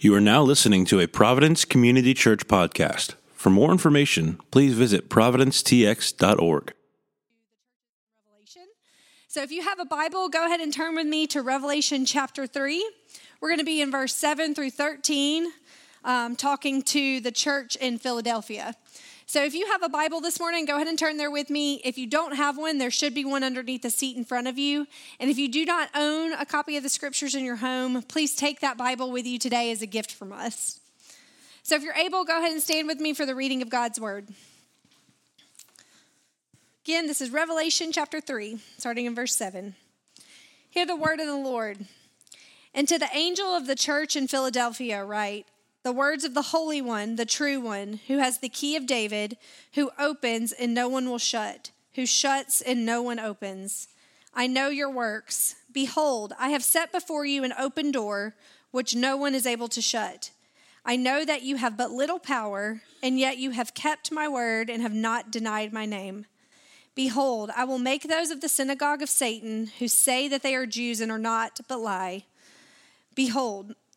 You are now listening to a Providence Community Church podcast. For more information, please visit providencetx.org. Revelation. So if you have a Bible, go ahead and turn with me to Revelation chapter 3. We're going to be in verse 7 through 13, um, talking to the church in Philadelphia. So if you have a Bible this morning, go ahead and turn there with me. If you don't have one, there should be one underneath the seat in front of you. And if you do not own a copy of the scriptures in your home, please take that Bible with you today as a gift from us. So if you're able, go ahead and stand with me for the reading of God's word. Again, this is Revelation chapter 3, starting in verse 7. Hear the word of the Lord. And to the angel of the church in Philadelphia, write, the words of the Holy One, the true one, who has the key of David, who opens and no one will shut, who shuts and no one opens. I know your works. Behold, I have set before you an open door, which no one is able to shut. I know that you have but little power, and yet you have kept my word and have not denied my name. Behold, I will make those of the synagogue of Satan who say that they are Jews and are not, but lie. Behold,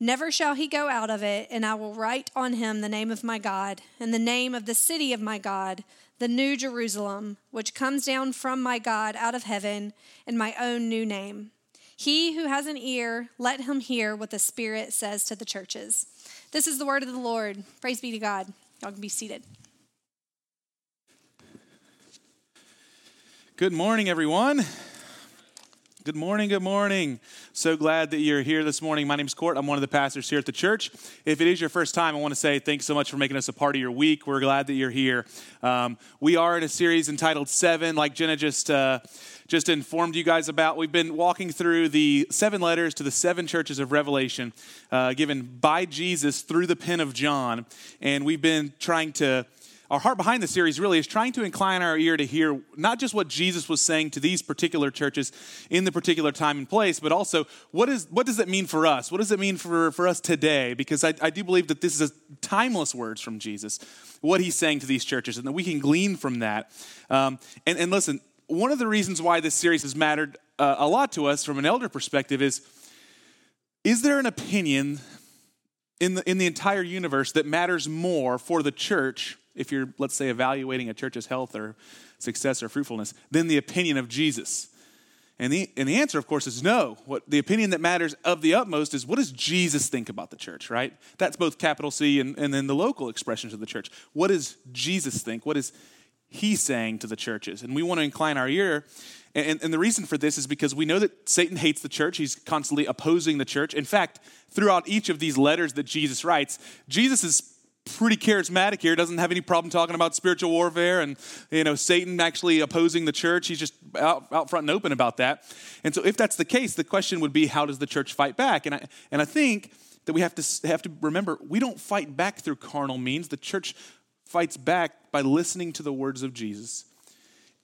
Never shall he go out of it, and I will write on him the name of my God, and the name of the city of my God, the new Jerusalem, which comes down from my God out of heaven, and my own new name. He who has an ear, let him hear what the Spirit says to the churches. This is the word of the Lord. Praise be to God. Y'all can be seated. Good morning, everyone. Good morning, good morning. So glad that you're here this morning. My name is Kort. I'm one of the pastors here at the church. If it is your first time, I want to say thanks so much for making us a part of your week. We're glad that you're here. Um, we are in a series entitled Seven, like Jenna just. Uh, just informed you guys about. We've been walking through the seven letters to the seven churches of Revelation, uh, given by Jesus through the pen of John. And we've been trying to our heart behind the series really is trying to incline our ear to hear not just what Jesus was saying to these particular churches in the particular time and place, but also what, is, what does it mean for us? What does it mean for, for us today? Because I, I do believe that this is timeless words from Jesus, what he's saying to these churches, and that we can glean from that. Um, and, and listen, one of the reasons why this series has mattered uh, a lot to us from an elder perspective is is there an opinion in the, in the entire universe that matters more for the church if you're, let's say, evaluating a church's health or success or fruitfulness, than the opinion of Jesus? And the, and the answer, of course, is no. What the opinion that matters of the utmost is what does Jesus think about the church, right? That's both capital C and, and then the local expressions of the church. What does Jesus think? What is he saying to the churches? And we want to incline our ear. And, and the reason for this is because we know that Satan hates the church. He's constantly opposing the church. In fact, throughout each of these letters that Jesus writes, Jesus is pretty charismatic here. Doesn't have any problem talking about spiritual warfare and you know satan actually opposing the church. He's just out, out front and open about that. And so if that's the case the question would be how does the church fight back? And i and i think that we have to have to remember we don't fight back through carnal means. The church fights back by listening to the words of jesus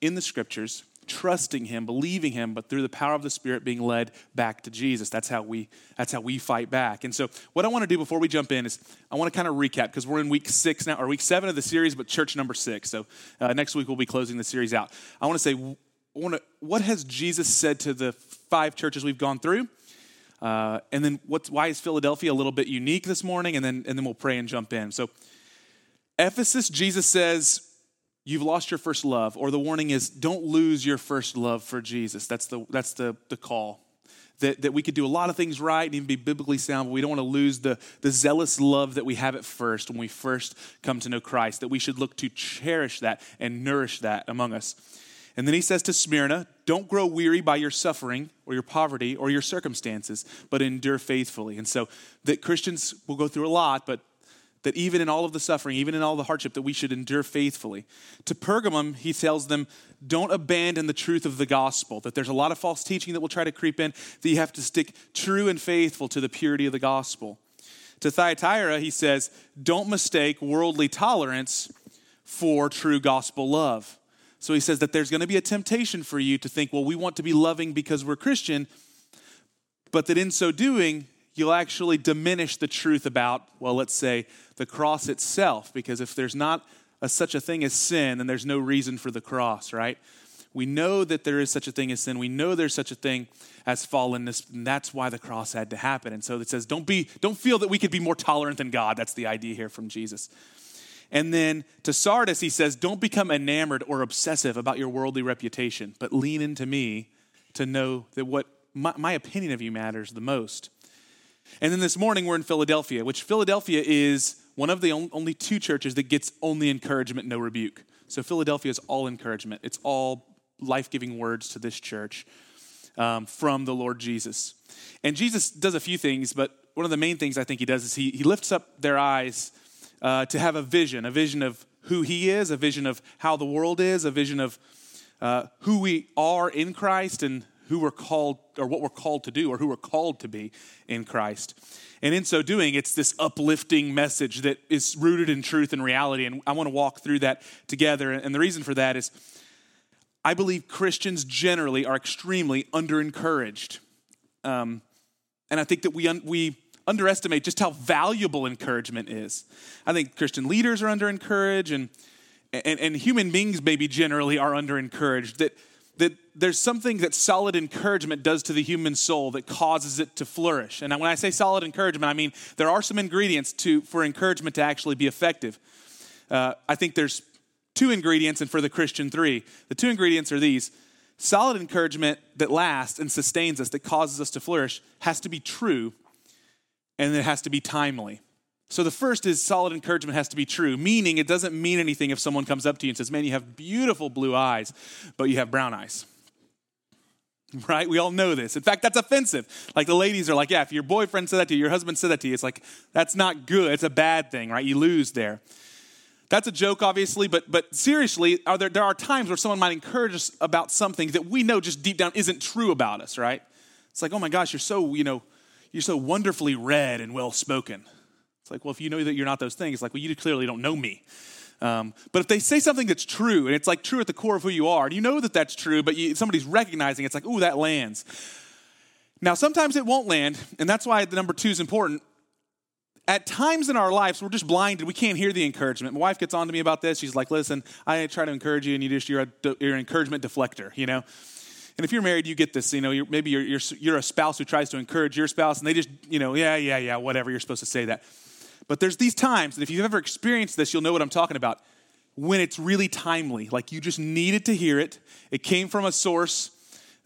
in the scriptures trusting him, believing him, but through the power of the Spirit being led back to Jesus. That's how we that's how we fight back. And so what I want to do before we jump in is I want to kind of recap because we're in week six now, or week seven of the series, but church number six. So uh, next week we'll be closing the series out. I want to say, I want to, what has Jesus said to the five churches we've gone through? Uh, and then what's, why is Philadelphia a little bit unique this morning? And then, and then we'll pray and jump in. So Ephesus, Jesus says, you've lost your first love, or the warning is don't lose your first love for Jesus. That's the, that's the, the call. That, that we could do a lot of things right and even be biblically sound, but we don't want to lose the, the zealous love that we have at first when we first come to know Christ, that we should look to cherish that and nourish that among us. And then he says to Smyrna, Don't grow weary by your suffering or your poverty or your circumstances, but endure faithfully. And so that Christians will go through a lot, but that even in all of the suffering, even in all the hardship, that we should endure faithfully. To Pergamum, he tells them, don't abandon the truth of the gospel, that there's a lot of false teaching that will try to creep in, that you have to stick true and faithful to the purity of the gospel. To Thyatira, he says, don't mistake worldly tolerance for true gospel love. So he says that there's going to be a temptation for you to think, well, we want to be loving because we're Christian, but that in so doing, you'll actually diminish the truth about, well, let's say, the cross itself, because if there's not a, such a thing as sin, then there's no reason for the cross, right? We know that there is such a thing as sin. We know there's such a thing as fallenness, and that's why the cross had to happen. And so it says, don't be, don't feel that we could be more tolerant than God. That's the idea here from Jesus. And then to Sardis, he says, Don't become enamored or obsessive about your worldly reputation, but lean into me to know that what my, my, opinion of you matters the most. And then this morning, we're in Philadelphia, which Philadelphia is one of the only two churches that gets only encouragement, no rebuke. So Philadelphia is all encouragement, it's all life giving words to this church um, from the Lord Jesus. And Jesus does a few things, but one of the main things I think he does is he, he lifts up their eyes uh, to have a vision, a vision of who he is, a vision of how the world is, a vision of uh, who we are in Christ and who we're called or what we're called to do or who we're called to be in Christ. And in so doing, it's this uplifting message that is rooted in truth and reality. And I want to walk through that together. And the reason for that is I believe Christians generally are extremely under encouraged. Um, and I think that we, un- we underestimate just how valuable encouragement is. I think Christian leaders are under encouraged, and, and, and human beings maybe generally are under encouraged. That, that there's something that solid encouragement does to the human soul that causes it to flourish. And when I say solid encouragement, I mean there are some ingredients to, for encouragement to actually be effective. Uh, I think there's two ingredients, and for the Christian, three. The two ingredients are these solid encouragement that lasts and sustains us, that causes us to flourish, has to be true, and it has to be timely. So the first is solid encouragement has to be true, meaning it doesn't mean anything if someone comes up to you and says, Man, you have beautiful blue eyes, but you have brown eyes. Right? We all know this. In fact, that's offensive. Like the ladies are like, Yeah, if your boyfriend said that to you, your husband said that to you, it's like, that's not good. It's a bad thing, right? You lose there. That's a joke, obviously, but, but seriously, are there, there are times where someone might encourage us about something that we know just deep down isn't true about us, right? It's like, oh my gosh, you're so, you know, you're so wonderfully read and well spoken. It's like, well, if you know that you're not those things, it's like, well, you clearly don't know me. Um, but if they say something that's true, and it's like true at the core of who you are, and you know that that's true, but you, somebody's recognizing it, it's like, ooh, that lands. Now, sometimes it won't land, and that's why the number two is important at times in our lives, we're just blinded. We can't hear the encouragement. My wife gets on to me about this. She's like, listen, I try to encourage you, and you just, you're, a, you're an encouragement deflector, you know? And if you're married, you get this, you know, you're, maybe you're, you're, you're a spouse who tries to encourage your spouse, and they just, you know, yeah, yeah, yeah, whatever, you're supposed to say that. But there's these times, and if you've ever experienced this, you'll know what I'm talking about, when it's really timely. Like you just needed to hear it. It came from a source,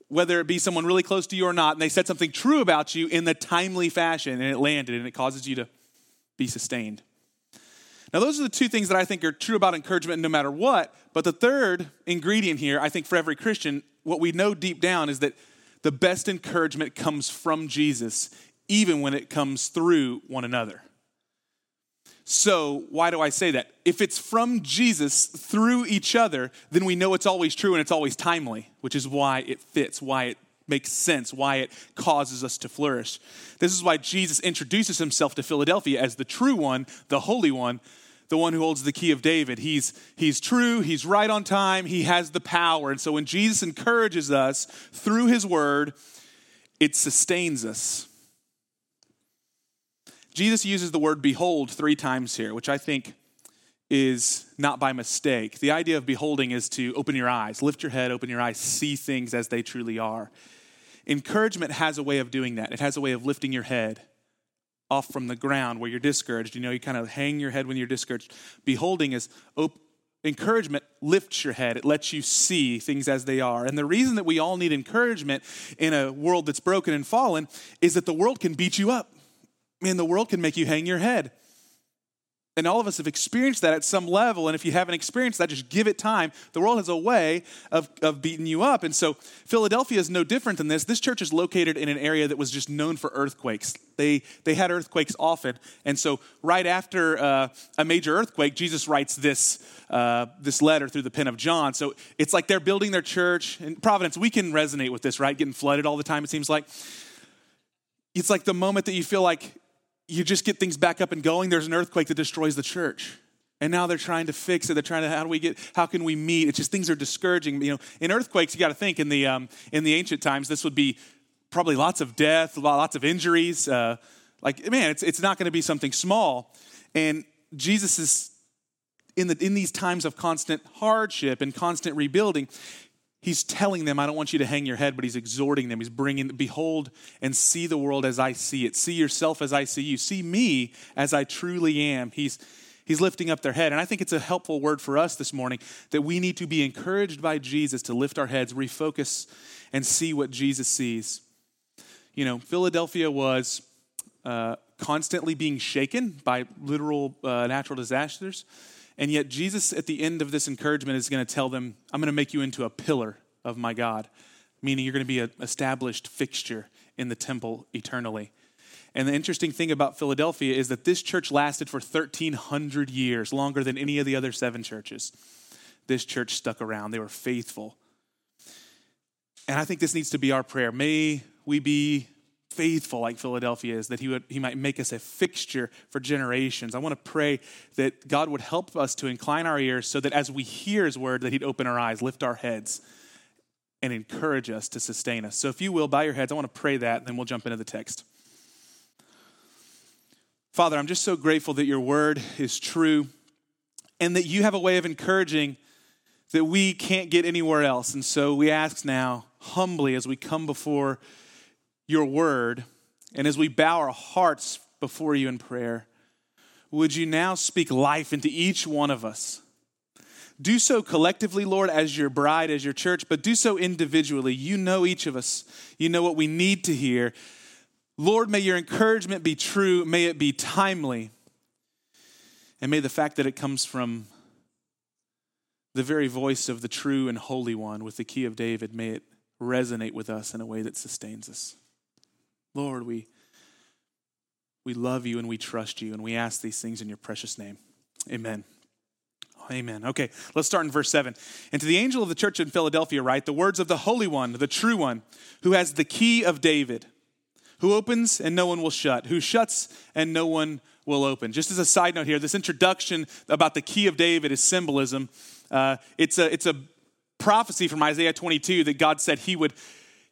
whether it be someone really close to you or not, and they said something true about you in the timely fashion, and it landed, and it causes you to be sustained. Now, those are the two things that I think are true about encouragement no matter what. But the third ingredient here, I think for every Christian, what we know deep down is that the best encouragement comes from Jesus, even when it comes through one another. So, why do I say that? If it's from Jesus through each other, then we know it's always true and it's always timely, which is why it fits, why it makes sense, why it causes us to flourish. This is why Jesus introduces himself to Philadelphia as the true one, the holy one, the one who holds the key of David. He's, he's true, he's right on time, he has the power. And so when Jesus encourages us through his word, it sustains us. Jesus uses the word behold three times here, which I think is not by mistake. The idea of beholding is to open your eyes, lift your head, open your eyes, see things as they truly are. Encouragement has a way of doing that. It has a way of lifting your head off from the ground where you're discouraged. You know, you kind of hang your head when you're discouraged. Beholding is op- encouragement lifts your head. It lets you see things as they are. And the reason that we all need encouragement in a world that's broken and fallen is that the world can beat you up. I mean, the world can make you hang your head. And all of us have experienced that at some level. And if you haven't experienced that, just give it time. The world has a way of, of beating you up. And so Philadelphia is no different than this. This church is located in an area that was just known for earthquakes. They, they had earthquakes often. And so, right after uh, a major earthquake, Jesus writes this, uh, this letter through the pen of John. So, it's like they're building their church. In Providence, we can resonate with this, right? Getting flooded all the time, it seems like. It's like the moment that you feel like you just get things back up and going, there's an earthquake that destroys the church. And now they're trying to fix it. They're trying to how do we get how can we meet? It's just things are discouraging. You know, in earthquakes, you got to think in the um, in the ancient times, this would be probably lots of death, lots of injuries. Uh, like man, it's it's not going to be something small. And Jesus is in the in these times of constant hardship and constant rebuilding. He's telling them, I don't want you to hang your head, but he's exhorting them. He's bringing, behold and see the world as I see it. See yourself as I see you. See me as I truly am. He's, he's lifting up their head. And I think it's a helpful word for us this morning that we need to be encouraged by Jesus to lift our heads, refocus, and see what Jesus sees. You know, Philadelphia was uh, constantly being shaken by literal uh, natural disasters. And yet, Jesus, at the end of this encouragement, is going to tell them, I'm going to make you into a pillar of my God, meaning you're going to be an established fixture in the temple eternally. And the interesting thing about Philadelphia is that this church lasted for 1,300 years, longer than any of the other seven churches. This church stuck around, they were faithful. And I think this needs to be our prayer. May we be faithful like Philadelphia is, that he, would, he might make us a fixture for generations. I want to pray that God would help us to incline our ears so that as we hear his word, that he'd open our eyes, lift our heads, and encourage us to sustain us. So if you will, bow your heads. I want to pray that, and then we'll jump into the text. Father, I'm just so grateful that your word is true and that you have a way of encouraging that we can't get anywhere else. And so we ask now, humbly, as we come before your word, and as we bow our hearts before you in prayer, would you now speak life into each one of us? Do so collectively, Lord, as your bride, as your church, but do so individually. You know each of us. You know what we need to hear. Lord, may your encouragement be true. May it be timely. And may the fact that it comes from the very voice of the true and holy one with the key of David, may it resonate with us in a way that sustains us. Lord, we, we love you and we trust you, and we ask these things in your precious name. Amen. Amen. Okay, let's start in verse 7. And to the angel of the church in Philadelphia, write the words of the Holy One, the true one, who has the key of David, who opens and no one will shut, who shuts and no one will open. Just as a side note here, this introduction about the key of David is symbolism. Uh, it's, a, it's a prophecy from Isaiah 22 that God said he would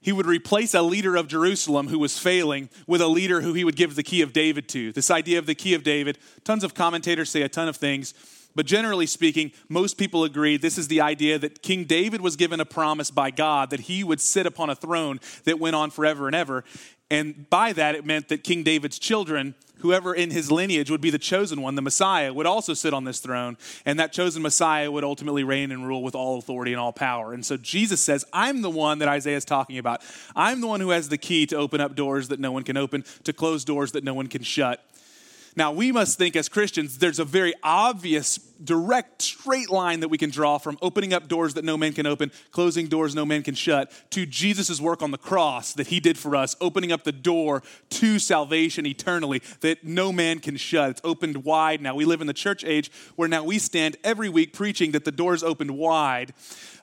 he would replace a leader of Jerusalem who was failing with a leader who he would give the key of David to. This idea of the key of David, tons of commentators say a ton of things, but generally speaking, most people agree this is the idea that King David was given a promise by God that he would sit upon a throne that went on forever and ever. And by that, it meant that King David's children whoever in his lineage would be the chosen one, the Messiah, would also sit on this throne. And that chosen Messiah would ultimately reign and rule with all authority and all power. And so Jesus says, I'm the one that Isaiah is talking about. I'm the one who has the key to open up doors that no one can open, to close doors that no one can shut. Now, we must think as Christians, there's a very obvious, direct, straight line that we can draw from opening up doors that no man can open, closing doors no man can shut, to Jesus' work on the cross that he did for us, opening up the door to salvation eternally that no man can shut. It's opened wide now. We live in the church age where now we stand every week preaching that the door's opened wide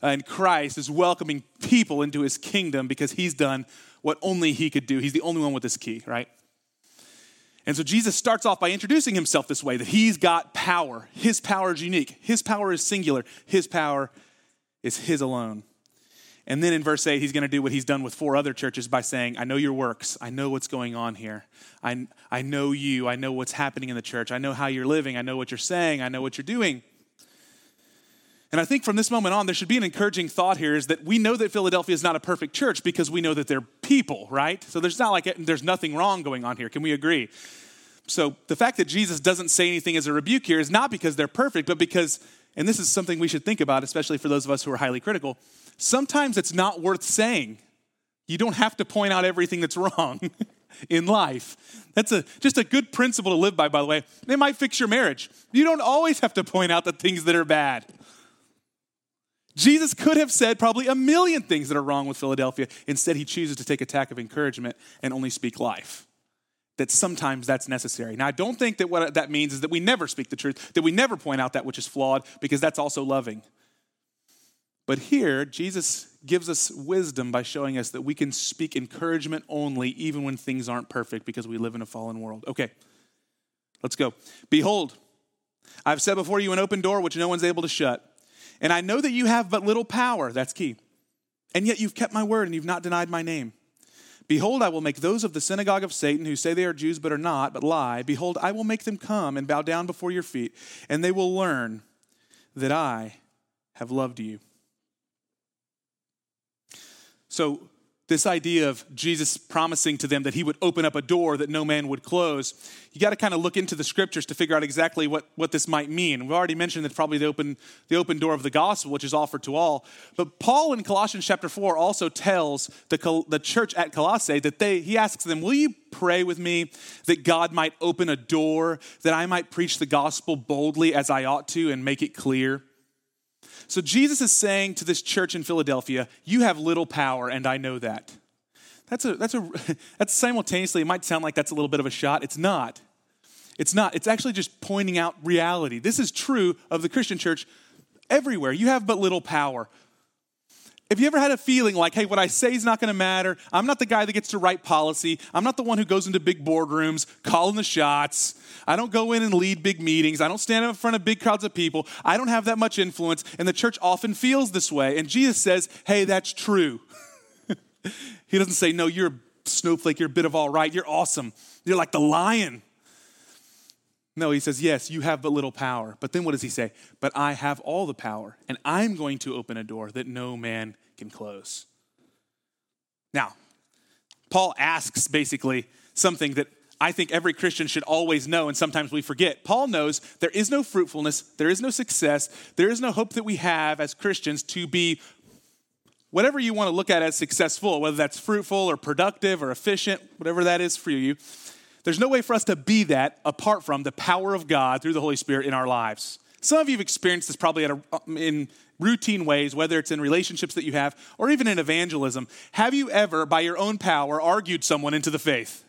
uh, and Christ is welcoming people into his kingdom because he's done what only he could do. He's the only one with this key, right? And so Jesus starts off by introducing himself this way that he's got power. His power is unique, his power is singular, his power is his alone. And then in verse 8, he's going to do what he's done with four other churches by saying, I know your works. I know what's going on here. I, I know you. I know what's happening in the church. I know how you're living. I know what you're saying. I know what you're doing. And I think from this moment on, there should be an encouraging thought here is that we know that Philadelphia is not a perfect church because we know that they're people, right? So there's not like there's nothing wrong going on here. Can we agree? So the fact that Jesus doesn't say anything as a rebuke here is not because they're perfect, but because, and this is something we should think about, especially for those of us who are highly critical, sometimes it's not worth saying. You don't have to point out everything that's wrong. in life. That's a, just a good principle to live by, by the way. It might fix your marriage. You don't always have to point out the things that are bad. Jesus could have said probably a million things that are wrong with Philadelphia. Instead, he chooses to take a tack of encouragement and only speak life. That sometimes that's necessary. Now, I don't think that what that means is that we never speak the truth, that we never point out that which is flawed, because that's also loving. But here, Jesus gives us wisdom by showing us that we can speak encouragement only, even when things aren't perfect, because we live in a fallen world. Okay, let's go. Behold, I've set before you an open door which no one's able to shut. And I know that you have but little power, that's key. And yet you've kept my word and you've not denied my name. Behold, I will make those of the synagogue of Satan who say they are Jews but are not, but lie. Behold, I will make them come and bow down before your feet, and they will learn that I have loved you. So, this idea of Jesus promising to them that he would open up a door that no man would close, you got to kind of look into the scriptures to figure out exactly what, what this might mean. We've already mentioned that probably the open, the open door of the gospel, which is offered to all. But Paul in Colossians chapter 4 also tells the, the church at Colossae that they, he asks them, Will you pray with me that God might open a door, that I might preach the gospel boldly as I ought to and make it clear? So Jesus is saying to this church in Philadelphia, You have little power, and I know that. That's a that's a that's simultaneously, it might sound like that's a little bit of a shot. It's not. It's not. It's actually just pointing out reality. This is true of the Christian church everywhere. You have but little power. Have you ever had a feeling like, hey, what I say is not going to matter? I'm not the guy that gets to write policy. I'm not the one who goes into big boardrooms calling the shots. I don't go in and lead big meetings. I don't stand in front of big crowds of people. I don't have that much influence. And the church often feels this way. And Jesus says, hey, that's true. he doesn't say, no, you're a snowflake. You're a bit of all right. You're awesome. You're like the lion. No, he says, Yes, you have but little power. But then what does he say? But I have all the power, and I'm going to open a door that no man can close. Now, Paul asks basically something that I think every Christian should always know, and sometimes we forget. Paul knows there is no fruitfulness, there is no success, there is no hope that we have as Christians to be whatever you want to look at as successful, whether that's fruitful or productive or efficient, whatever that is for you. There's no way for us to be that apart from the power of God through the Holy Spirit in our lives. Some of you have experienced this probably a, um, in routine ways, whether it's in relationships that you have or even in evangelism. Have you ever, by your own power, argued someone into the faith?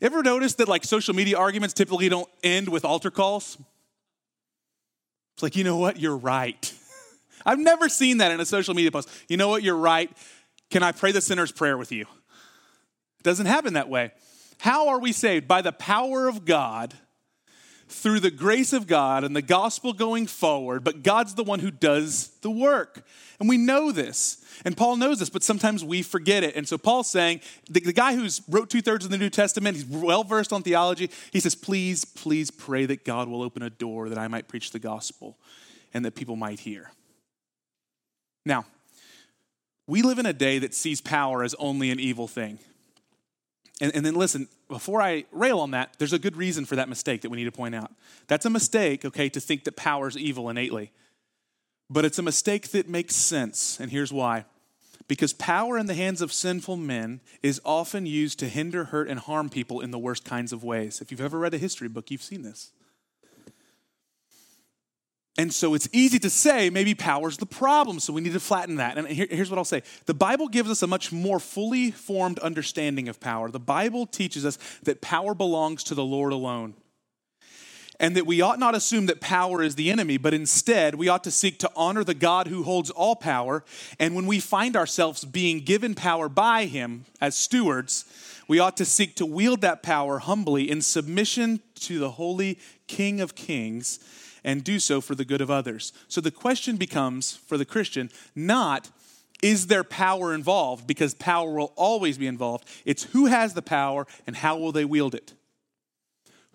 Ever noticed that like social media arguments typically don't end with altar calls? It's like, you know what? You're right. I've never seen that in a social media post. You know what? You're right. Can I pray the sinner's prayer with you? It doesn't happen that way. How are we saved? By the power of God, through the grace of God and the gospel going forward, but God's the one who does the work. And we know this. And Paul knows this, but sometimes we forget it. And so Paul's saying, the, the guy who's wrote two thirds of the New Testament, he's well versed on theology. He says, please, please pray that God will open a door that I might preach the gospel and that people might hear. Now, we live in a day that sees power as only an evil thing. And, and, then listen, before I rail on that, there's a good reason for that mistake that we need to point out. That's a mistake, okay, to think that power is evil innately. But it's a mistake that makes sense, and here's why. Because power in the hands of sinful men is often used to hinder, hurt, and harm people in the worst kinds of ways. If you've ever read a history book, you've seen this. And so it's easy to say maybe power's the problem, so we need to flatten that. And here, here's what I'll say the Bible gives us a much more fully formed understanding of power. The Bible teaches us that power belongs to the Lord alone. And that we ought not assume that power is the enemy, but instead we ought to seek to honor the God who holds all power. And when we find ourselves being given power by Him as stewards, we ought to seek to wield that power humbly in submission to the holy King of Kings and do so for the good of others. So the question becomes for the Christian not is there power involved because power will always be involved. It's who has the power and how will they wield it.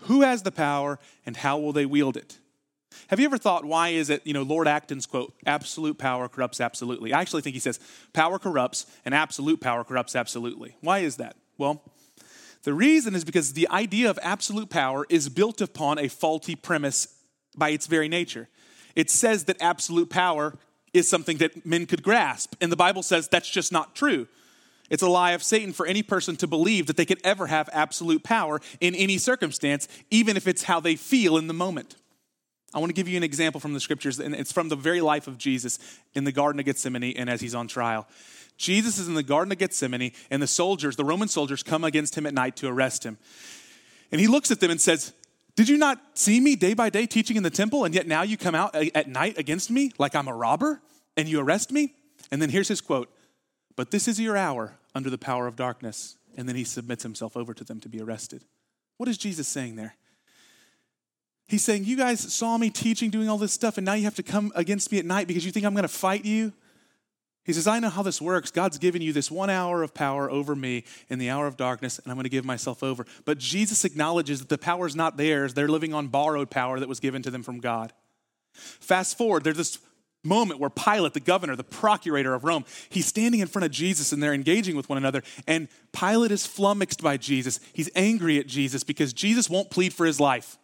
Who has the power and how will they wield it? Have you ever thought why is it, you know, Lord Acton's quote, absolute power corrupts absolutely. I actually think he says power corrupts and absolute power corrupts absolutely. Why is that? Well, the reason is because the idea of absolute power is built upon a faulty premise by its very nature. It says that absolute power is something that men could grasp, and the Bible says that's just not true. It's a lie of Satan for any person to believe that they could ever have absolute power in any circumstance, even if it's how they feel in the moment. I want to give you an example from the scriptures, and it's from the very life of Jesus in the Garden of Gethsemane and as he's on trial. Jesus is in the Garden of Gethsemane, and the soldiers, the Roman soldiers, come against him at night to arrest him. And he looks at them and says, did you not see me day by day teaching in the temple, and yet now you come out at night against me like I'm a robber and you arrest me? And then here's his quote But this is your hour under the power of darkness. And then he submits himself over to them to be arrested. What is Jesus saying there? He's saying, You guys saw me teaching, doing all this stuff, and now you have to come against me at night because you think I'm going to fight you? He says, I know how this works. God's given you this one hour of power over me in the hour of darkness, and I'm going to give myself over. But Jesus acknowledges that the power is not theirs. They're living on borrowed power that was given to them from God. Fast forward, there's this moment where Pilate, the governor, the procurator of Rome, he's standing in front of Jesus and they're engaging with one another. And Pilate is flummoxed by Jesus. He's angry at Jesus because Jesus won't plead for his life.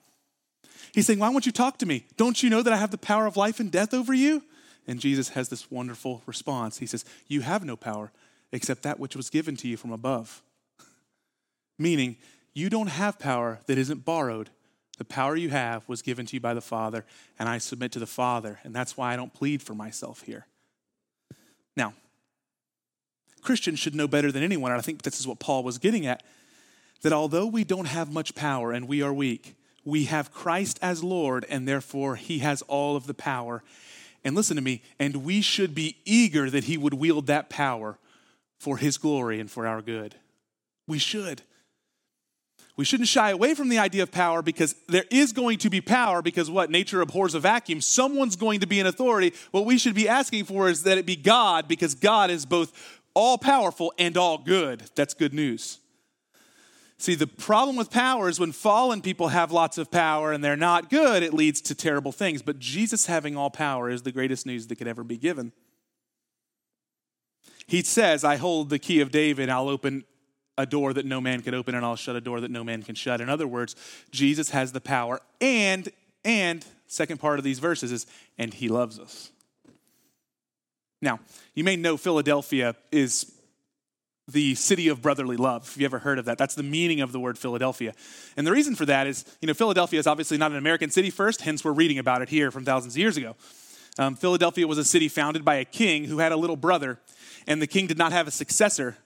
He's saying, Why won't you talk to me? Don't you know that I have the power of life and death over you? And Jesus has this wonderful response. He says, You have no power except that which was given to you from above. Meaning, you don't have power that isn't borrowed. The power you have was given to you by the Father, and I submit to the Father. And that's why I don't plead for myself here. Now, Christians should know better than anyone, and I think this is what Paul was getting at that although we don't have much power and we are weak, we have Christ as Lord, and therefore he has all of the power. And listen to me, and we should be eager that he would wield that power for his glory and for our good. We should. We shouldn't shy away from the idea of power because there is going to be power because what? Nature abhors a vacuum. Someone's going to be an authority. What we should be asking for is that it be God because God is both all powerful and all good. That's good news. See, the problem with power is when fallen people have lots of power and they're not good, it leads to terrible things. But Jesus having all power is the greatest news that could ever be given. He says, I hold the key of David, I'll open a door that no man can open, and I'll shut a door that no man can shut. In other words, Jesus has the power, and, and, second part of these verses is, and he loves us. Now, you may know Philadelphia is the city of brotherly love. Have you ever heard of that? That's the meaning of the word Philadelphia. And the reason for that is, you know, Philadelphia is obviously not an American city first, hence we're reading about it here from thousands of years ago. Um, Philadelphia was a city founded by a king who had a little brother, and the king did not have a successor.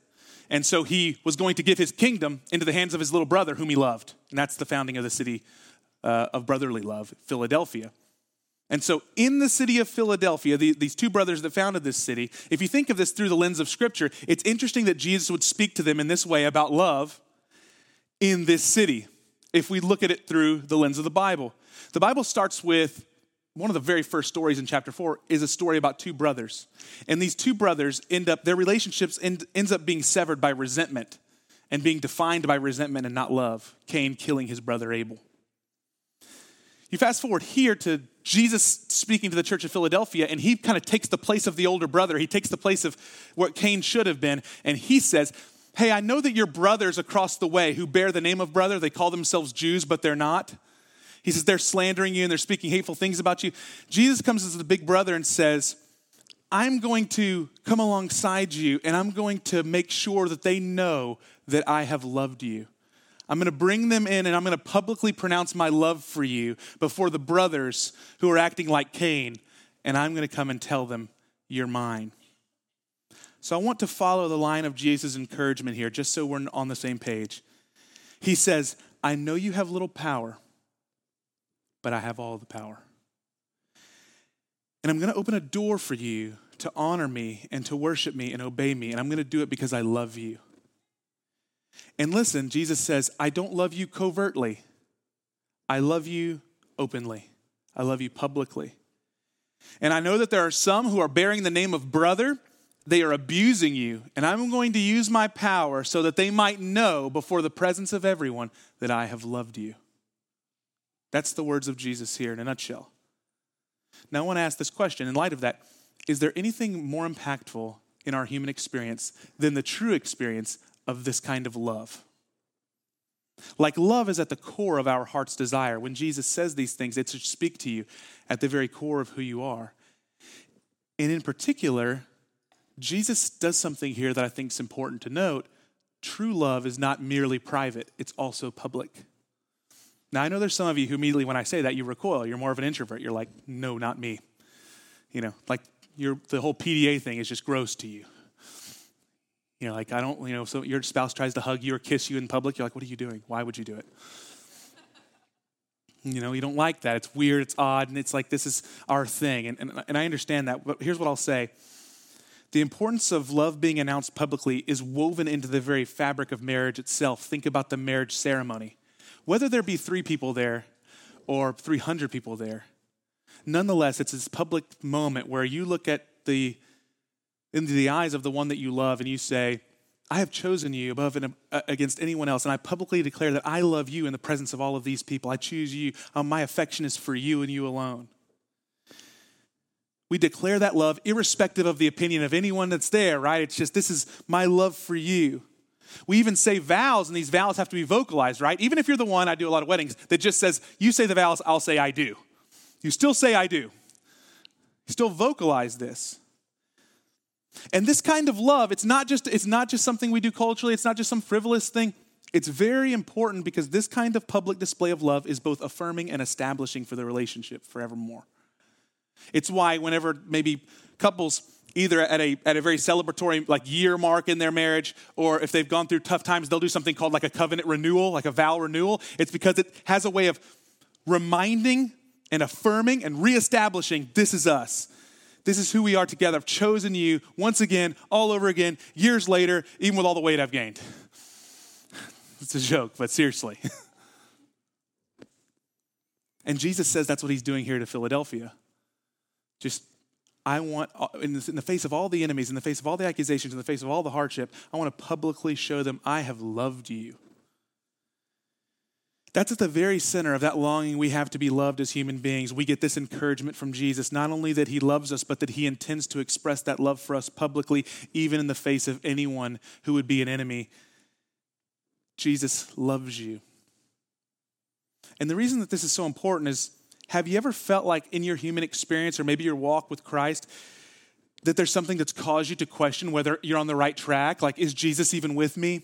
And so he was going to give his kingdom into the hands of his little brother, whom he loved. And that's the founding of the city uh, of brotherly love, Philadelphia. And so, in the city of Philadelphia, the, these two brothers that founded this city, if you think of this through the lens of Scripture, it's interesting that Jesus would speak to them in this way about love in this city, if we look at it through the lens of the Bible. The Bible starts with one of the very first stories in chapter 4 is a story about two brothers. And these two brothers end up, their relationships end, ends up being severed by resentment and being defined by resentment and not love. Cain killing his brother Abel. You fast forward here to Jesus speaking to the church of Philadelphia, and he kind of takes the place of the older brother. He takes the place of what Cain should have been, and he says, Hey, I know that your brothers across the way who bear the name of brother, they call themselves Jews, but they're not. He says they're slandering you and they're speaking hateful things about you. Jesus comes as the big brother and says, I'm going to come alongside you and I'm going to make sure that they know that I have loved you. I'm going to bring them in and I'm going to publicly pronounce my love for you before the brothers who are acting like Cain, and I'm going to come and tell them, You're mine. So I want to follow the line of Jesus' encouragement here, just so we're on the same page. He says, I know you have little power, but I have all the power. And I'm going to open a door for you to honor me and to worship me and obey me, and I'm going to do it because I love you. And listen, Jesus says, I don't love you covertly. I love you openly. I love you publicly. And I know that there are some who are bearing the name of brother. They are abusing you. And I'm going to use my power so that they might know before the presence of everyone that I have loved you. That's the words of Jesus here in a nutshell. Now, I want to ask this question in light of that Is there anything more impactful in our human experience than the true experience of this kind of love. Like love is at the core of our heart's desire. When Jesus says these things, it should speak to you at the very core of who you are. And in particular, Jesus does something here that I think is important to note. True love is not merely private, it's also public. Now, I know there's some of you who immediately, when I say that, you recoil. You're more of an introvert. You're like, no, not me. You know, like the whole PDA thing is just gross to you. You know, like I don't, you know, so your spouse tries to hug you or kiss you in public, you're like, what are you doing? Why would you do it? you know, you don't like that. It's weird, it's odd, and it's like this is our thing. And, and, and I understand that, but here's what I'll say. The importance of love being announced publicly is woven into the very fabric of marriage itself. Think about the marriage ceremony. Whether there be three people there or 300 people there. Nonetheless, it's this public moment where you look at the into the eyes of the one that you love and you say, I have chosen you above and uh, against anyone else, and I publicly declare that I love you in the presence of all of these people. I choose you. Um, my affection is for you and you alone. We declare that love irrespective of the opinion of anyone that's there, right? It's just, this is my love for you. We even say vows, and these vows have to be vocalized, right? Even if you're the one, I do a lot of weddings, that just says, you say the vows, I'll say I do. You still say I do. You still vocalize this. And this kind of love, it's not just it's not just something we do culturally, it's not just some frivolous thing. It's very important because this kind of public display of love is both affirming and establishing for the relationship forevermore. It's why whenever maybe couples either at a, at a very celebratory like year mark in their marriage or if they've gone through tough times they'll do something called like a covenant renewal like a vow renewal it's because it has a way of reminding and affirming and reestablishing this is us this is who we are together. I've chosen you once again, all over again, years later, even with all the weight I've gained. It's a joke, but seriously. and Jesus says that's what he's doing here to Philadelphia. Just, I want, uh, in the face of all the enemies, in the face of all the accusations, in the face of all the hardship, I want to publicly show them I have loved you. That's at the very center of that longing we have to be loved as human beings. We get this encouragement from Jesus, not only that he loves us, but that he intends to express that love for us publicly, even in the face of anyone who would be an enemy. Jesus loves you. And the reason that this is so important is have you ever felt like in your human experience or maybe your walk with Christ that there's something that's caused you to question whether you're on the right track? Like, is Jesus even with me?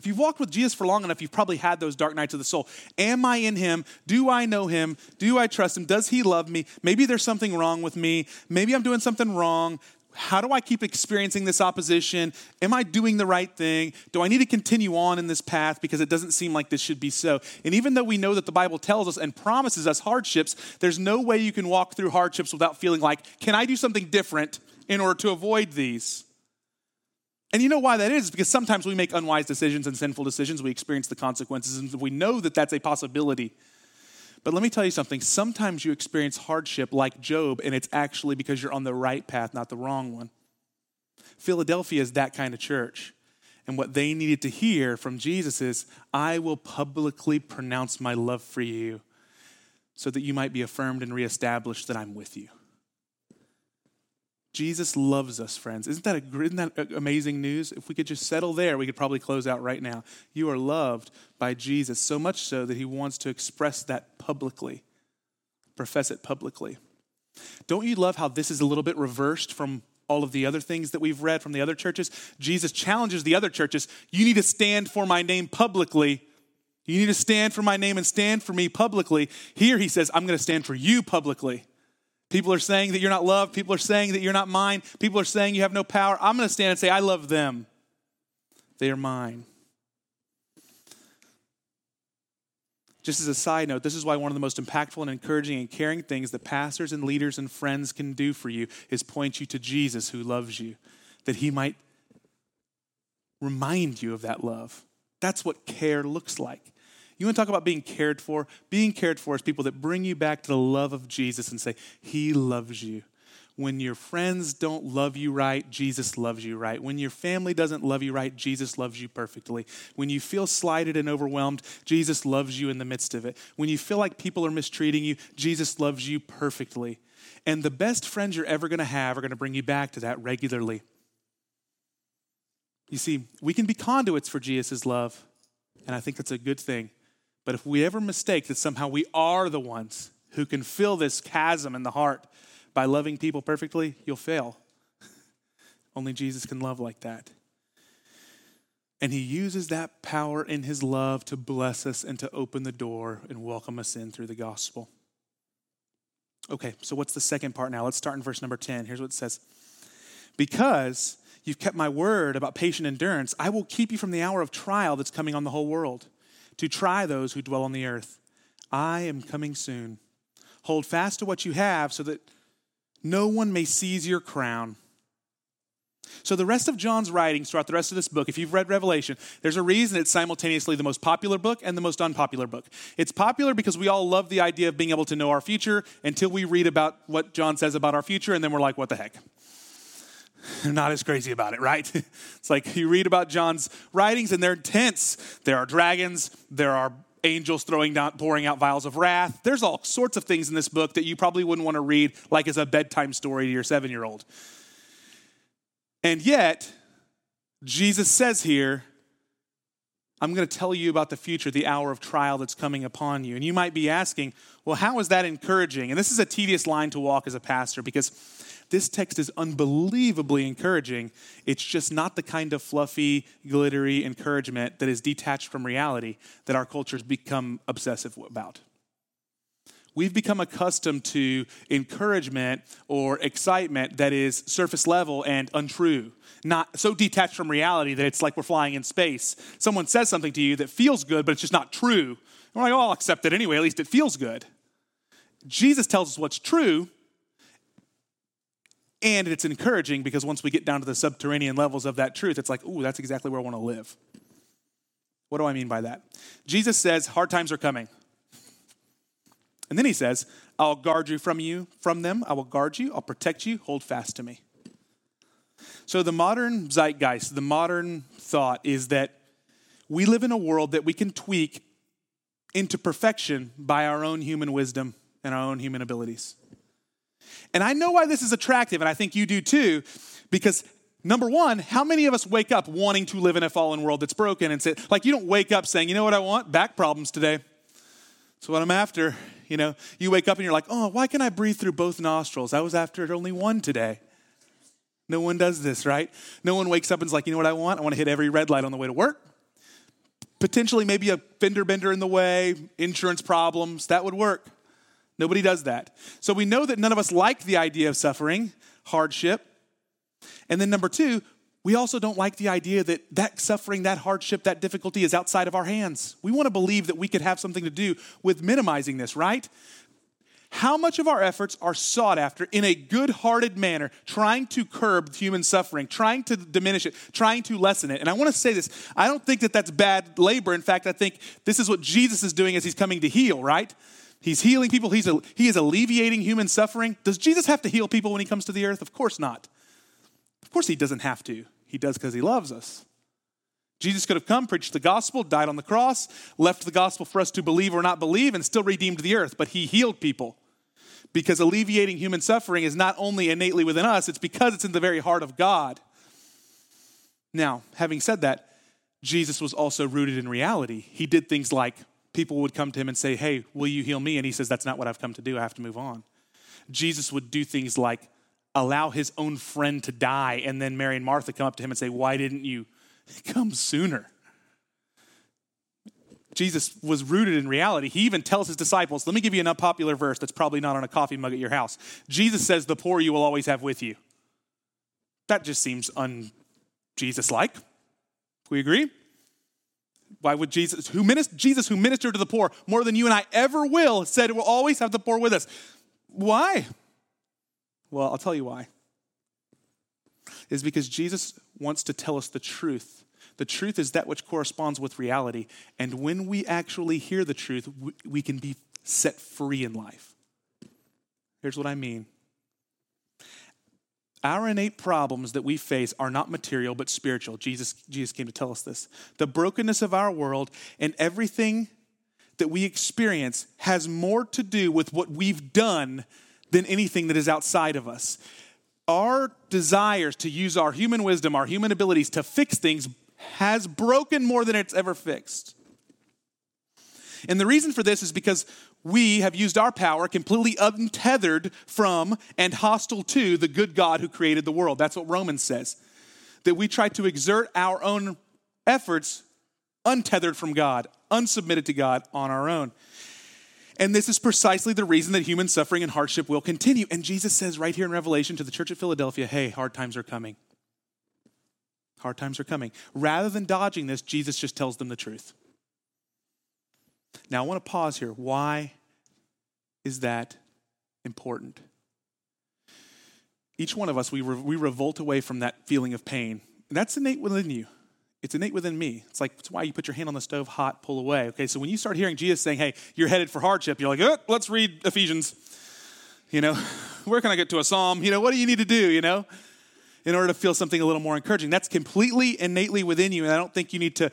If you've walked with Jesus for long enough, you've probably had those dark nights of the soul. Am I in him? Do I know him? Do I trust him? Does he love me? Maybe there's something wrong with me. Maybe I'm doing something wrong. How do I keep experiencing this opposition? Am I doing the right thing? Do I need to continue on in this path because it doesn't seem like this should be so? And even though we know that the Bible tells us and promises us hardships, there's no way you can walk through hardships without feeling like, can I do something different in order to avoid these? And you know why that is? Because sometimes we make unwise decisions and sinful decisions. We experience the consequences, and we know that that's a possibility. But let me tell you something. Sometimes you experience hardship like Job, and it's actually because you're on the right path, not the wrong one. Philadelphia is that kind of church. And what they needed to hear from Jesus is, I will publicly pronounce my love for you so that you might be affirmed and reestablished that I'm with you. Jesus loves us, friends. Isn't that, a, isn't that amazing news? If we could just settle there, we could probably close out right now. You are loved by Jesus, so much so that he wants to express that publicly, profess it publicly. Don't you love how this is a little bit reversed from all of the other things that we've read from the other churches? Jesus challenges the other churches you need to stand for my name publicly. You need to stand for my name and stand for me publicly. Here he says, I'm going to stand for you publicly. People are saying that you're not loved. People are saying that you're not mine. People are saying you have no power. I'm going to stand and say, I love them. They are mine. Just as a side note, this is why one of the most impactful and encouraging and caring things that pastors and leaders and friends can do for you is point you to Jesus who loves you, that he might remind you of that love. That's what care looks like. You want to talk about being cared for? Being cared for is people that bring you back to the love of Jesus and say, He loves you. When your friends don't love you right, Jesus loves you right. When your family doesn't love you right, Jesus loves you perfectly. When you feel slighted and overwhelmed, Jesus loves you in the midst of it. When you feel like people are mistreating you, Jesus loves you perfectly. And the best friends you're ever going to have are going to bring you back to that regularly. You see, we can be conduits for Jesus' love, and I think that's a good thing. But if we ever mistake that somehow we are the ones who can fill this chasm in the heart by loving people perfectly, you'll fail. Only Jesus can love like that. And he uses that power in his love to bless us and to open the door and welcome us in through the gospel. Okay, so what's the second part now? Let's start in verse number 10. Here's what it says Because you've kept my word about patient endurance, I will keep you from the hour of trial that's coming on the whole world to try those who dwell on the earth. I am coming soon. Hold fast to what you have so that no one may seize your crown. So, the rest of John's writings throughout the rest of this book, if you've read Revelation, there's a reason it's simultaneously the most popular book and the most unpopular book. It's popular because we all love the idea of being able to know our future until we read about what John says about our future, and then we're like, what the heck? They're not as crazy about it, right? It's like you read about John's writings and they're intense. There are dragons, there are angels throwing down, pouring out vials of wrath. There's all sorts of things in this book that you probably wouldn't want to read like as a bedtime story to your seven year old. And yet, Jesus says here, I'm going to tell you about the future, the hour of trial that's coming upon you. And you might be asking, well, how is that encouraging? And this is a tedious line to walk as a pastor because this text is unbelievably encouraging. It's just not the kind of fluffy, glittery encouragement that is detached from reality that our culture's become obsessive about. We've become accustomed to encouragement or excitement that is surface level and untrue, not so detached from reality that it's like we're flying in space. Someone says something to you that feels good, but it's just not true. And We're like, oh, I'll accept it anyway, at least it feels good. Jesus tells us what's true, and it's encouraging because once we get down to the subterranean levels of that truth, it's like, ooh, that's exactly where I want to live. What do I mean by that? Jesus says, hard times are coming. And then he says, I'll guard you from you, from them. I will guard you. I'll protect you. Hold fast to me. So the modern zeitgeist, the modern thought is that we live in a world that we can tweak into perfection by our own human wisdom and our own human abilities. And I know why this is attractive, and I think you do too, because number one, how many of us wake up wanting to live in a fallen world that's broken and say, like, you don't wake up saying, you know what I want? Back problems today. That's what I'm after. You know, you wake up and you're like, oh, why can I breathe through both nostrils? I was after only one today. No one does this, right? No one wakes up and is like, you know what I want? I want to hit every red light on the way to work. Potentially, maybe a fender bender in the way, insurance problems. That would work. Nobody does that. So we know that none of us like the idea of suffering, hardship. And then number two, we also don't like the idea that that suffering, that hardship, that difficulty is outside of our hands. We want to believe that we could have something to do with minimizing this, right? How much of our efforts are sought after in a good hearted manner, trying to curb human suffering, trying to diminish it, trying to lessen it? And I want to say this I don't think that that's bad labor. In fact, I think this is what Jesus is doing as he's coming to heal, right? He's healing people, he's he is alleviating human suffering. Does Jesus have to heal people when he comes to the earth? Of course not. Of course, he doesn't have to. He does because he loves us. Jesus could have come, preached the gospel, died on the cross, left the gospel for us to believe or not believe, and still redeemed the earth. But he healed people because alleviating human suffering is not only innately within us, it's because it's in the very heart of God. Now, having said that, Jesus was also rooted in reality. He did things like people would come to him and say, Hey, will you heal me? And he says, That's not what I've come to do. I have to move on. Jesus would do things like allow his own friend to die, and then Mary and Martha come up to him and say, Why didn't you come sooner? Jesus was rooted in reality. He even tells his disciples, Let me give you an unpopular verse that's probably not on a coffee mug at your house. Jesus says, The poor you will always have with you. That just seems un Jesus like. We agree? Why would Jesus, who ministered, Jesus, who ministered to the poor more than you and I ever will, said we'll always have the poor with us? Why? Well, I'll tell you why. Is because Jesus wants to tell us the truth. The truth is that which corresponds with reality. And when we actually hear the truth, we can be set free in life. Here's what I mean our innate problems that we face are not material but spiritual. Jesus, Jesus came to tell us this. The brokenness of our world and everything that we experience has more to do with what we've done than anything that is outside of us. Our desires to use our human wisdom, our human abilities to fix things has broken more than it's ever fixed. And the reason for this is because we have used our power completely untethered from and hostile to the good God who created the world. That's what Romans says. That we try to exert our own efforts untethered from God, unsubmitted to God on our own. And this is precisely the reason that human suffering and hardship will continue. And Jesus says right here in Revelation to the church at Philadelphia hey, hard times are coming. Hard times are coming. Rather than dodging this, Jesus just tells them the truth. Now, I want to pause here. Why is that important? each one of us, we, re- we revolt away from that feeling of pain. And that's innate within you. It's innate within me. It's like, it's why you put your hand on the stove hot, pull away. Okay, so when you start hearing Jesus saying, hey, you're headed for hardship, you're like, oh, let's read Ephesians. You know, where can I get to a psalm? You know, what do you need to do, you know, in order to feel something a little more encouraging? That's completely innately within you, and I don't think you need to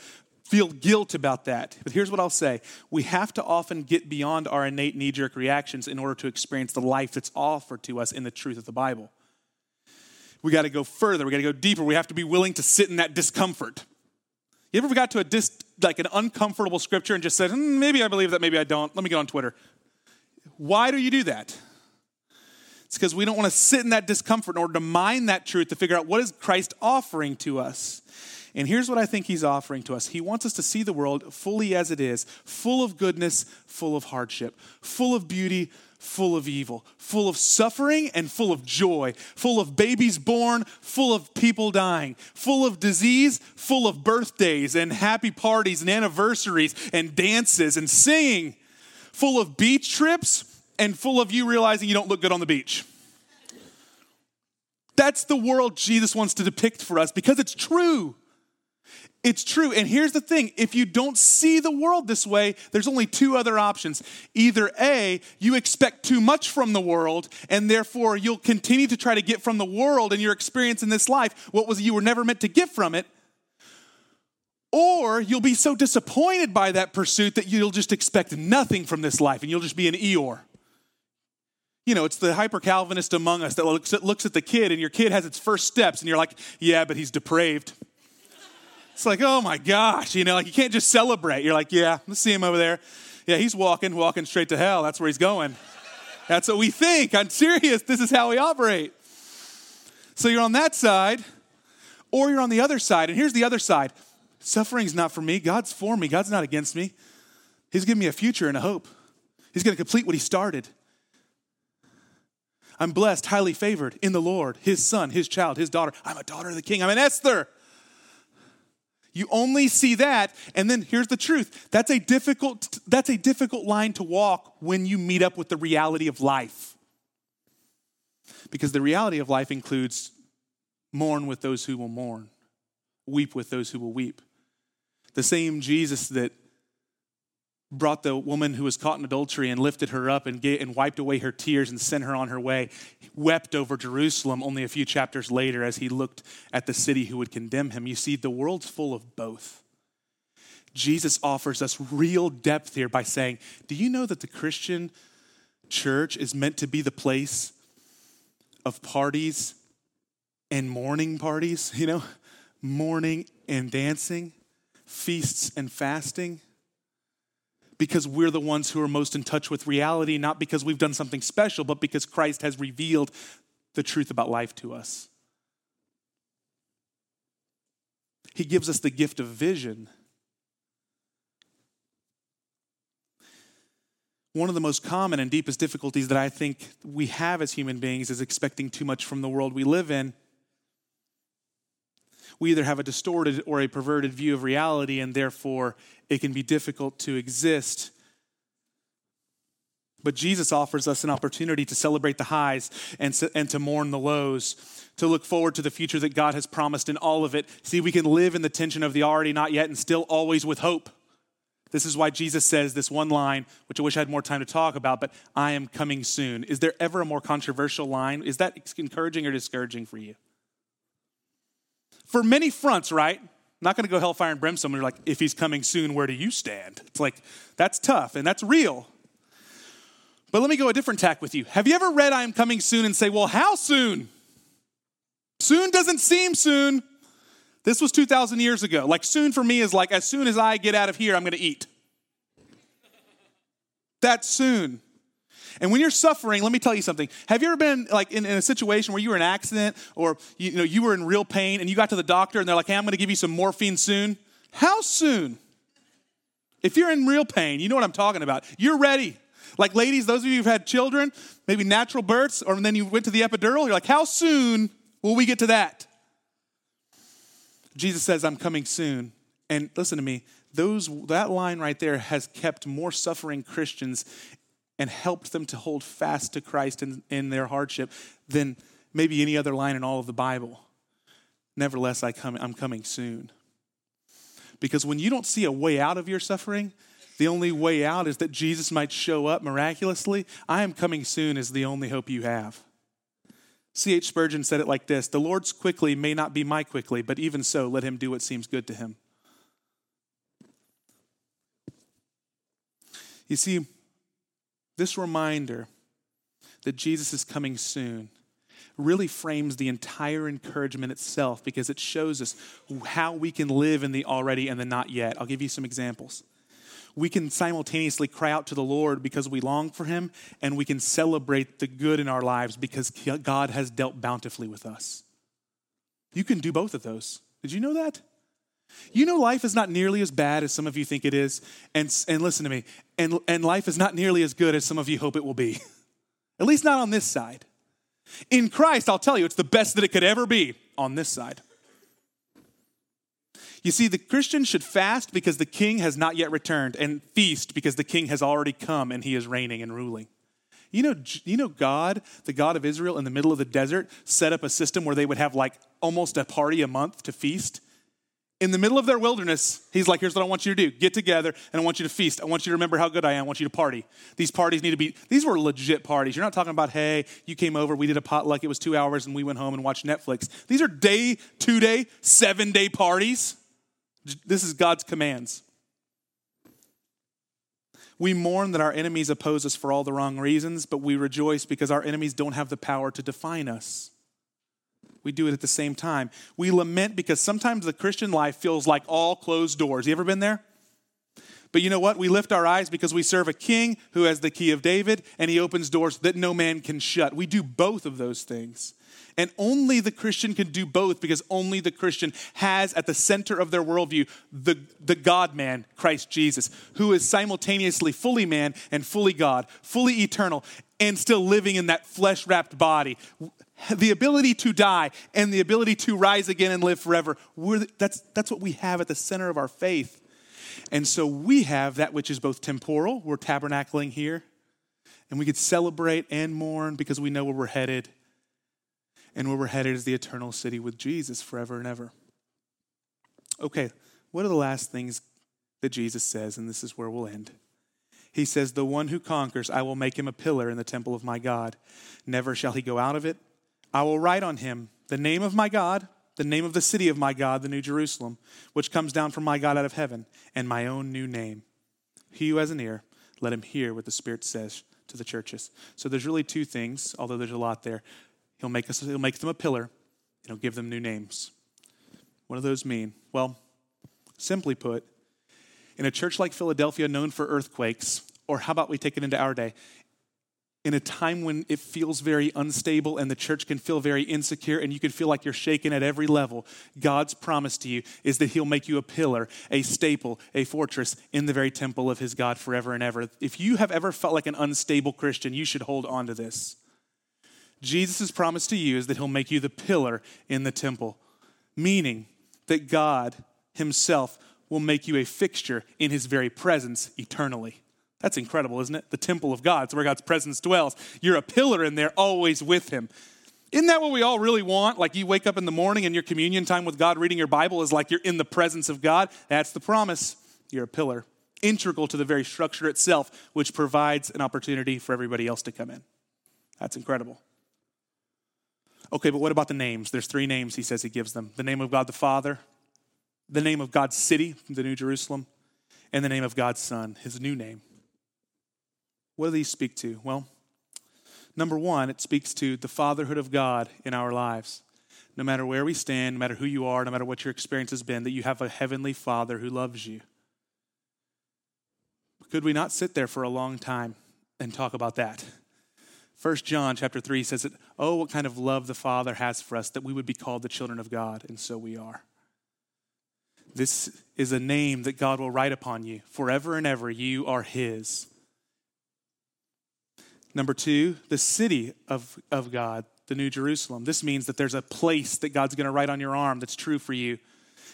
feel guilt about that. But here's what I'll say we have to often get beyond our innate knee jerk reactions in order to experience the life that's offered to us in the truth of the Bible. We got to go further, we got to go deeper. We have to be willing to sit in that discomfort. You ever got to a dis, like an uncomfortable scripture and just said, mm, maybe I believe that, maybe I don't. Let me get on Twitter. Why do you do that? It's because we don't want to sit in that discomfort in order to mine that truth to figure out what is Christ offering to us. And here's what I think he's offering to us He wants us to see the world fully as it is, full of goodness, full of hardship, full of beauty, full of evil, full of suffering and full of joy, full of babies born, full of people dying, full of disease, full of birthdays and happy parties and anniversaries and dances and singing, full of beach trips and full of you realizing you don't look good on the beach. That's the world Jesus wants to depict for us because it's true. It's true. And here's the thing if you don't see the world this way, there's only two other options. Either A, you expect too much from the world, and therefore you'll continue to try to get from the world and your experience in this life what was you were never meant to get from it. Or you'll be so disappointed by that pursuit that you'll just expect nothing from this life and you'll just be an Eeyore. You know, it's the hyper Calvinist among us that looks at, looks at the kid and your kid has its first steps and you're like, yeah, but he's depraved. It's like, oh my gosh, you know, like you can't just celebrate. You're like, yeah, let's see him over there. Yeah, he's walking, walking straight to hell. That's where he's going. That's what we think. I'm serious. This is how we operate. So you're on that side, or you're on the other side. And here's the other side suffering's not for me. God's for me. God's not against me. He's giving me a future and a hope. He's going to complete what He started. I'm blessed, highly favored in the Lord, His son, His child, His daughter. I'm a daughter of the King. I'm an Esther. You only see that, and then here's the truth. That's a difficult that's a difficult line to walk when you meet up with the reality of life. Because the reality of life includes mourn with those who will mourn, weep with those who will weep. The same Jesus that brought the woman who was caught in adultery and lifted her up and, and wiped away her tears and sent her on her way, he wept over Jerusalem only a few chapters later as he looked at the city who would condemn him. You see, the world's full of both. Jesus offers us real depth here by saying, Do you know that the Christian church is meant to be the place of parties and mourning parties? You know, mourning and dancing, feasts and fasting? Because we're the ones who are most in touch with reality, not because we've done something special, but because Christ has revealed the truth about life to us. He gives us the gift of vision. One of the most common and deepest difficulties that I think we have as human beings is expecting too much from the world we live in we either have a distorted or a perverted view of reality, and therefore it can be difficult to exist. But Jesus offers us an opportunity to celebrate the highs and, and to mourn the lows, to look forward to the future that God has promised in all of it. See, we can live in the tension of the already not yet and still always with hope. This is why Jesus says this one line, which I wish I had more time to talk about, but I am coming soon. Is there ever a more controversial line? Is that encouraging or discouraging for you? For many fronts, right? I'm not going to go hellfire and brimstone. You're like, if he's coming soon, where do you stand? It's like, that's tough and that's real. But let me go a different tack with you. Have you ever read I am coming soon and say, well, how soon? Soon doesn't seem soon. This was 2,000 years ago. Like, soon for me is like, as soon as I get out of here, I'm going to eat. That's soon. And when you're suffering, let me tell you something. Have you ever been like in, in, a situation where you were in an accident or you, you know you were in real pain and you got to the doctor and they're like, "Hey, I'm going to give you some morphine soon." How soon? If you're in real pain, you know what I'm talking about. You're ready. Like ladies, those of you who've had children, maybe natural births, or then you went to the epidural, you're like, "How soon will we get to that?" Jesus says, "I'm coming soon." And listen to me, those that line right there has kept more suffering Christians and helped them to hold fast to Christ in, in their hardship than maybe any other line in all of the Bible. Nevertheless, I come, I'm coming soon. Because when you don't see a way out of your suffering, the only way out is that Jesus might show up miraculously. I am coming soon is the only hope you have. C.H. Spurgeon said it like this The Lord's quickly may not be my quickly, but even so, let him do what seems good to him. You see, this reminder that Jesus is coming soon really frames the entire encouragement itself because it shows us how we can live in the already and the not yet. I'll give you some examples. We can simultaneously cry out to the Lord because we long for Him, and we can celebrate the good in our lives because God has dealt bountifully with us. You can do both of those. Did you know that? You know, life is not nearly as bad as some of you think it is. And, and listen to me, and, and life is not nearly as good as some of you hope it will be. At least not on this side. In Christ, I'll tell you, it's the best that it could ever be on this side. You see, the Christian should fast because the king has not yet returned, and feast because the king has already come and he is reigning and ruling. You know, you know, God, the God of Israel in the middle of the desert, set up a system where they would have like almost a party a month to feast in the middle of their wilderness, he's like, here's what I want you to do get together, and I want you to feast. I want you to remember how good I am. I want you to party. These parties need to be, these were legit parties. You're not talking about, hey, you came over, we did a potluck, it was two hours, and we went home and watched Netflix. These are day, two day, seven day parties. This is God's commands. We mourn that our enemies oppose us for all the wrong reasons, but we rejoice because our enemies don't have the power to define us. We do it at the same time. We lament because sometimes the Christian life feels like all closed doors. You ever been there? But you know what? We lift our eyes because we serve a king who has the key of David and he opens doors that no man can shut. We do both of those things. And only the Christian can do both because only the Christian has at the center of their worldview the, the God man, Christ Jesus, who is simultaneously fully man and fully God, fully eternal, and still living in that flesh wrapped body the ability to die and the ability to rise again and live forever. that's, that's what we have at the center of our faith. And so we have that which is both temporal, we're tabernacling here, and we could celebrate and mourn because we know where we're headed. And where we're headed is the eternal city with Jesus forever and ever. Okay, what are the last things that Jesus says? And this is where we'll end. He says, The one who conquers, I will make him a pillar in the temple of my God. Never shall he go out of it I will write on him the name of my God, the name of the city of my God, the New Jerusalem, which comes down from my God out of heaven, and my own new name. He who has an ear, let him hear what the Spirit says to the churches. So there's really two things, although there's a lot there. He'll make us he'll make them a pillar, and he'll give them new names. What do those mean? Well, simply put, in a church like Philadelphia known for earthquakes, or how about we take it into our day? In a time when it feels very unstable and the church can feel very insecure and you can feel like you're shaken at every level, God's promise to you is that He'll make you a pillar, a staple, a fortress in the very temple of His God forever and ever. If you have ever felt like an unstable Christian, you should hold on to this. Jesus' promise to you is that He'll make you the pillar in the temple, meaning that God Himself will make you a fixture in His very presence eternally. That's incredible, isn't it? The temple of God, it's where God's presence dwells. You're a pillar in there, always with Him. Isn't that what we all really want? Like you wake up in the morning and your communion time with God reading your Bible is like you're in the presence of God. That's the promise. You're a pillar, integral to the very structure itself, which provides an opportunity for everybody else to come in. That's incredible. Okay, but what about the names? There's three names he says he gives them the name of God the Father, the name of God's city, the New Jerusalem, and the name of God's Son, his new name. What do these speak to? Well, number one, it speaks to the fatherhood of God in our lives. No matter where we stand, no matter who you are, no matter what your experience has been, that you have a heavenly father who loves you. Could we not sit there for a long time and talk about that? First John chapter 3 says that, oh, what kind of love the Father has for us that we would be called the children of God, and so we are. This is a name that God will write upon you. Forever and ever, you are His. Number two, the city of, of God, the New Jerusalem. This means that there's a place that God's going to write on your arm that's true for you.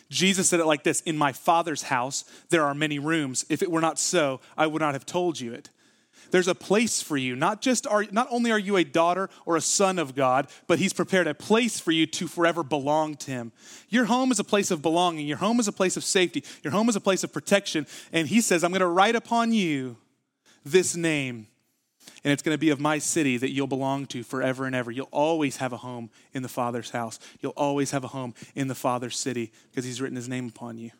Jesus said it like this In my Father's house, there are many rooms. If it were not so, I would not have told you it. there's a place for you. Not just are not only are you a daughter or a son of God, but he's prepared a place for you to forever belong to him. Your home is a place of belonging. Your home is a place of safety. Your home is a place of protection. And he says, I'm going to write upon you this name. And it's going to be of my city that you'll belong to forever and ever. You'll always have a home in the Father's house. You'll always have a home in the Father's city because he's written his name upon you.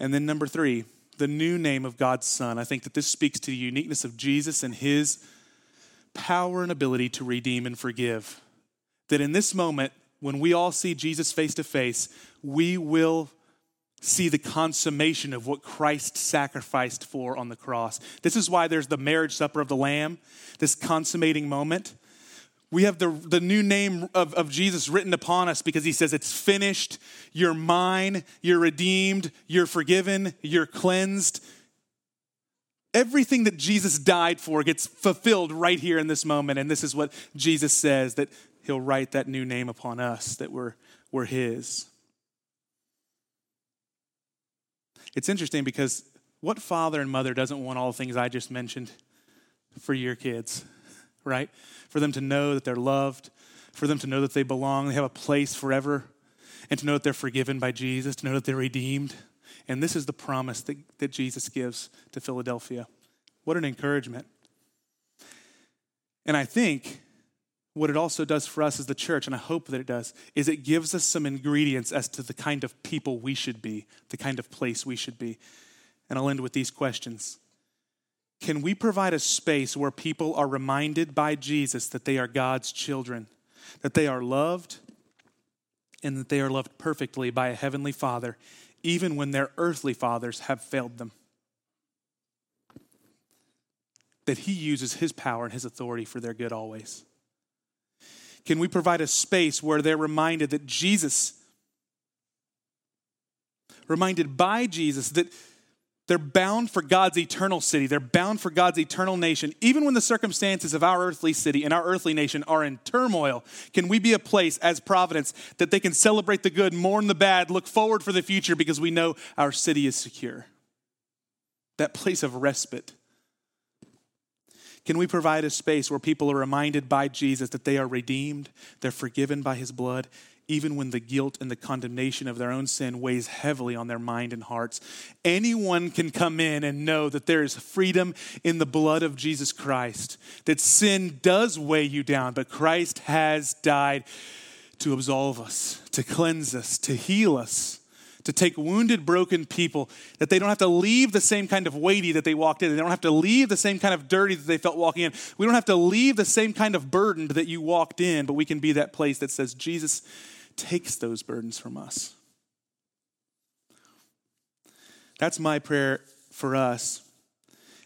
And then number three, the new name of God's Son. I think that this speaks to the uniqueness of Jesus and his power and ability to redeem and forgive. That in this moment, when we all see Jesus face to face, we will see the consummation of what Christ sacrificed for on the cross. This is why there's the marriage supper of the Lamb, this consummating moment. We have the, the new name of, of Jesus written upon us because he says, It's finished. You're mine. You're redeemed. You're forgiven. You're cleansed. Everything that Jesus died for gets fulfilled right here in this moment. And this is what Jesus says that he'll write that new name upon us, that we're, we're his. It's interesting because what father and mother doesn't want all the things I just mentioned for your kids, right? For them to know that they're loved, for them to know that they belong, they have a place forever, and to know that they're forgiven by Jesus, to know that they're redeemed. And this is the promise that, that Jesus gives to Philadelphia. What an encouragement. And I think what it also does for us as the church, and I hope that it does, is it gives us some ingredients as to the kind of people we should be, the kind of place we should be. And I'll end with these questions Can we provide a space where people are reminded by Jesus that they are God's children, that they are loved, and that they are loved perfectly by a heavenly Father, even when their earthly fathers have failed them? That He uses His power and His authority for their good always. Can we provide a space where they're reminded that Jesus, reminded by Jesus, that they're bound for God's eternal city. They're bound for God's eternal nation. Even when the circumstances of our earthly city and our earthly nation are in turmoil, can we be a place as Providence that they can celebrate the good, mourn the bad, look forward for the future because we know our city is secure? That place of respite can we provide a space where people are reminded by Jesus that they are redeemed, they're forgiven by his blood, even when the guilt and the condemnation of their own sin weighs heavily on their mind and hearts? Anyone can come in and know that there is freedom in the blood of Jesus Christ, that sin does weigh you down, but Christ has died to absolve us, to cleanse us, to heal us to take wounded, broken people, that they don't have to leave the same kind of weighty that they walked in. They don't have to leave the same kind of dirty that they felt walking in. We don't have to leave the same kind of burdened that you walked in, but we can be that place that says, Jesus takes those burdens from us. That's my prayer for us.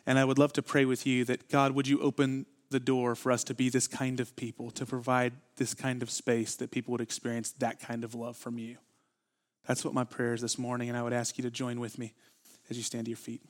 And I would love to pray with you that God, would you open the door for us to be this kind of people, to provide this kind of space that people would experience that kind of love from you. That's what my prayer is this morning, and I would ask you to join with me as you stand to your feet.